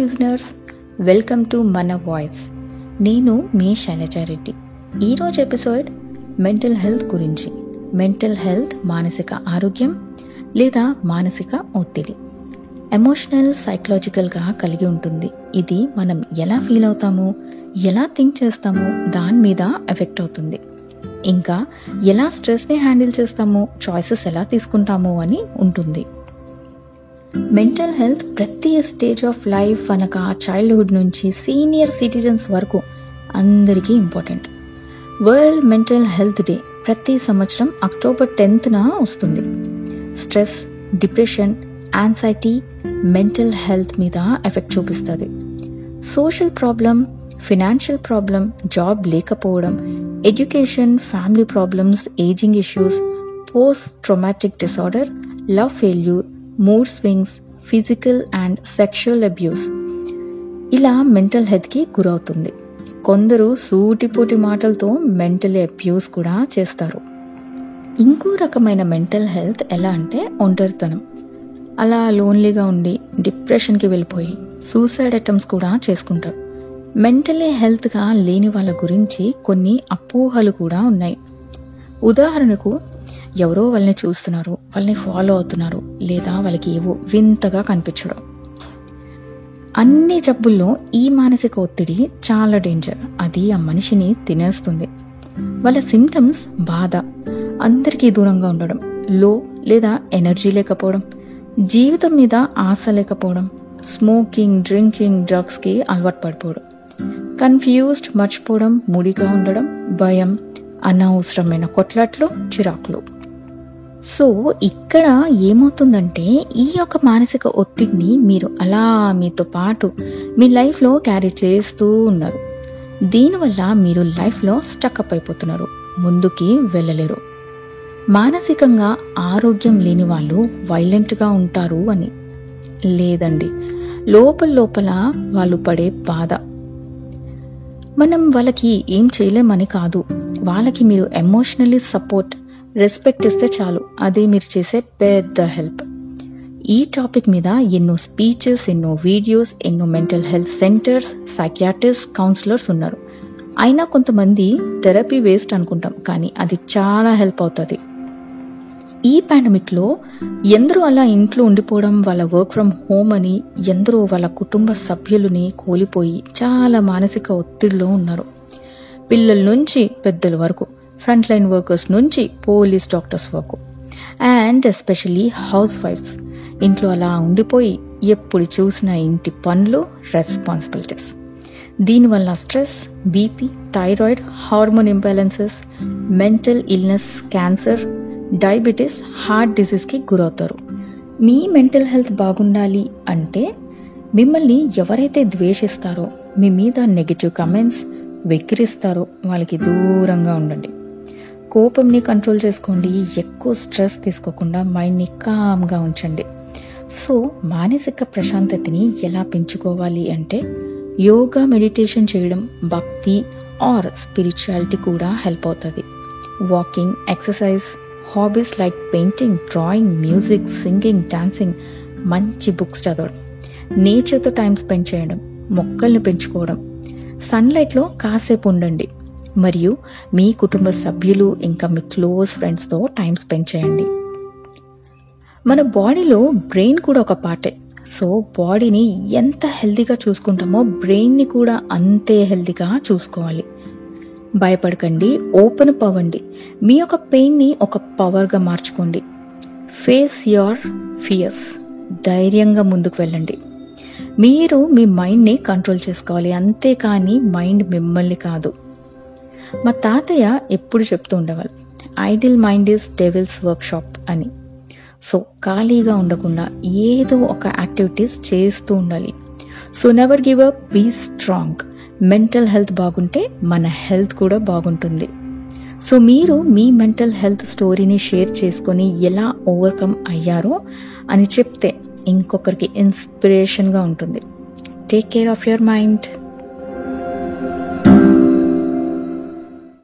Listeners welcome to మన voice నేను మీ శైలజారెడ్డి ఈరోజు ఎపిసోడ్ మెంటల్ హెల్త్ గురించి. మెంటల్ హెల్త్ మానసిక ఆరోగ్యం లేదా మానసిక ఒత్తిడి. ఎమోషనల్ సైకలాజికల్గా కలిగి ఉంటుంది. ఇది మనం ఎలా ఫీల్ అవుతామో ఎలా థింక్ చేస్తామో దాని మీద ఎఫెక్ట్ అవుతుంది. ఇంకా ఎలా స్ట్రెస్ని హ్యాండిల్ చేస్తామో చాయిసెస్ ఎలా తీసుకుంటామో అని ఉంటుంది. మెంటల్ హెల్త్ ప్రతి స్టేజ్ ఆఫ్ లైఫ్ అనగా చైల్డ్హుడ్ నుంచి సీనియర్ సిటిజన్స్ వరకు అందరికీ important world mental health day ప్రతి సంవత్సరం అక్టోబర్ టెన్త్న వస్తుంది. Stress depression anxiety mental health మీద ఎఫెక్ట్ చూపిస్తుంది. Social problem financial problem job లేకపోవడం education family problems ageing issues post traumatic disorder love failure mood swings physical and sexual abuse ఇలా mental హెల్త్కి గురవుతుంది. కొందరు సూటిపోటి మాటలతో మెంటల్ అబ్యూస్ కూడా చేస్తారు. ఇంకో రకమైన మెంటల్ హెల్త్ ఎలా అంటే ఒంటరితనం. అలా లోన్లీగా ఉండి డిప్రెషన్కి వెళ్ళిపోయి సూసైడ్ అటెంప్ట్స్ కూడా చేసుకుంటారు. మెంటలీ హెల్త్గా లేని వాళ్ళ గురించి కొన్ని అపోహలు కూడా ఉన్నాయి. ఉదాహరణకు ఎవరో వాళ్ళని చూస్తున్నారు వాళ్ళని ఫాలో అవుతున్నారు లేదా వాళ్ళకి ఏవో వింతగా కనిపించడం. అన్ని జబ్బుల్లో ఈ మానసిక ఒత్తిడి చాలా డేంజర్ అది ఆ మనిషిని తినేస్తుంది. వాళ్ళ సిమ్టమ్స్ బాధ అందరికీ దూరంగా ఉండడం లో లేదా ఎనర్జీ లేకపోవడం జీవితం మీద ఆశ లేకపోవడం స్మోకింగ్ డ్రింకింగ్ డ్రగ్స్కి అలవాటు పడిపోవడం కన్ఫ్యూజ్డ్ మర్చిపోవడం ముడిగా ఉండడం భయం అనవసరమైన కొట్లాట్లు చిరాకులు. సో ఇక్కడ ఏమవుతుందంటే ఈ యొక్క మానసిక ఒత్తిడిని మీరు అలా మీతో పాటు మీ లైఫ్లో క్యారీ చేస్తూ ఉన్నారు. దీనివల్ల మీరు లైఫ్లో స్టక్అప్ అయిపోతున్నారు. ముందుకి వెళ్ళలేరు. మానసికంగా ఆరోగ్యం లేని వాళ్ళు వైలెంట్గా ఉంటారు అని. లేదండి. లోపల లోపల వాళ్ళు పడే బాధ. మనం వాళ్ళకి ఏం చేయలేమని కాదు. వాళ్ళకి మీరు ఎమోషనలీ సపోర్ట్ రెస్పెక్ట్ ఇస్తే చాలు. అదే మీరు చేసే పెద్ద హెల్ప్. ఈ టాపిక్ మీద ఎన్నో స్పీచెస్ ఎన్నో వీడియోస్ ఎన్నో mental health centres psychiatrist counsellors ఉన్నారు. అయినా కొంతమంది థెరపీ వేస్ట్ అనుకుంటాం కానీ అది చాలా హెల్ప్ అవుతుంది. ఈ పాండమిక్లో ఎందరూ అలా ఇంట్లో ఉండిపోవడం వాళ్ళ వర్క్ ఫ్రమ్ హోమ్ అని ఎందరో వాళ్ళ కుటుంబ సభ్యులని కోల్పోయి చాలా మానసిక ఒత్తిడిలో ఉన్నారు. పిల్లల నుంచి పెద్దల వరకు. ఫ్రంట్ లైన్ వర్కర్స్ నుంచి పోలీస్ డాక్టర్స్ వరకు. అండ్ ఎస్పెషలీ హౌస్ వైఫ్స్ ఇంట్లో అలా ఉండిపోయి ఎప్పుడు చూసిన ఇంటి పనులు రెస్పాన్సిబిలిటీస్ దీనివల్ల stress BP thyroid hormone imbalances mental illness cancer diabetes heart డిసీజ్కి గురవుతారు. మీ మెంటల్ హెల్త్ బాగుండాలి అంటే మిమ్మల్ని ఎవరైతే ద్వేషిస్తారో మీ మీద నెగిటివ్ కమెంట్స్ వెక్కిరిస్తారో వాళ్ళకి దూరంగా ఉండండి. కోపంని కంట్రోల్ చేసుకోండి ఎక్కువ స్ట్రెస్ తీసుకోకుండా మైండ్ని కామ్గా ఉంచండి. సో మానసిక ప్రశాంతతని ఎలా పెంచుకోవాలి అంటే యోగా మెడిటేషన్ చేయడం భక్తి ఆర్ స్పిరిచువాలిటీ కూడా హెల్ప్ అవుతుంది. Walking exercise hobbies like painting drawing music singing dancing మంచి బుక్స్ చదవడం. నేచర్తో టైం స్పెండ్ చేయడం మొక్కల్ని పెంచుకోవడం. సన్లైట్లో కాసేపు ఉండండి. మరియు మీ కుటుంబ సభ్యులు ఇంకా మీ క్లోజ్ ఫ్రెండ్స్తో టైం స్పెండ్ చేయండి. మన బాడీలో బ్రెయిన్ కూడా ఒక పార్టే. సో బాడీని ఎంత హెల్తీగా చూసుకుంటామో బ్రెయిన్ని కూడా అంతే హెల్తీగా చూసుకోవాలి. భయపడకండి ఓపెన్ అప్ అవ్వండి. మీ యొక్క పెయిన్ని ఒక పవర్గా మార్చుకోండి. ఫేస్ యువర్ ఫియర్స్ ధైర్యంగా ముందుకు వెళ్ళండి. మీరు మీ మైండ్ని కంట్రోల్ చేసుకోవాలి. అంతేకాని మైండ్ మిమ్మల్ని కాదు. మా తాతయ్య ఎప్పుడు చెప్తూ ఉండేవాళ్ళు idle mind is devil's workshop అని. సో ఖాళీగా ఉండకుండా ఏదో ఒక యాక్టివిటీస్ చేస్తూ ఉండాలి. So never give up be strong. Mental health బాగుంటే మన హెల్త్ కూడా బాగుంటుంది. సో మీరు మీ మెంటల్ హెల్త్ స్టోరీని షేర్ చేసుకొని ఎలా ఓవర్కమ్ అయ్యారో అని చెప్తే ఇంకొకరికి ఇన్స్పిరేషన్గా ఉంటుంది. Take care of your mind.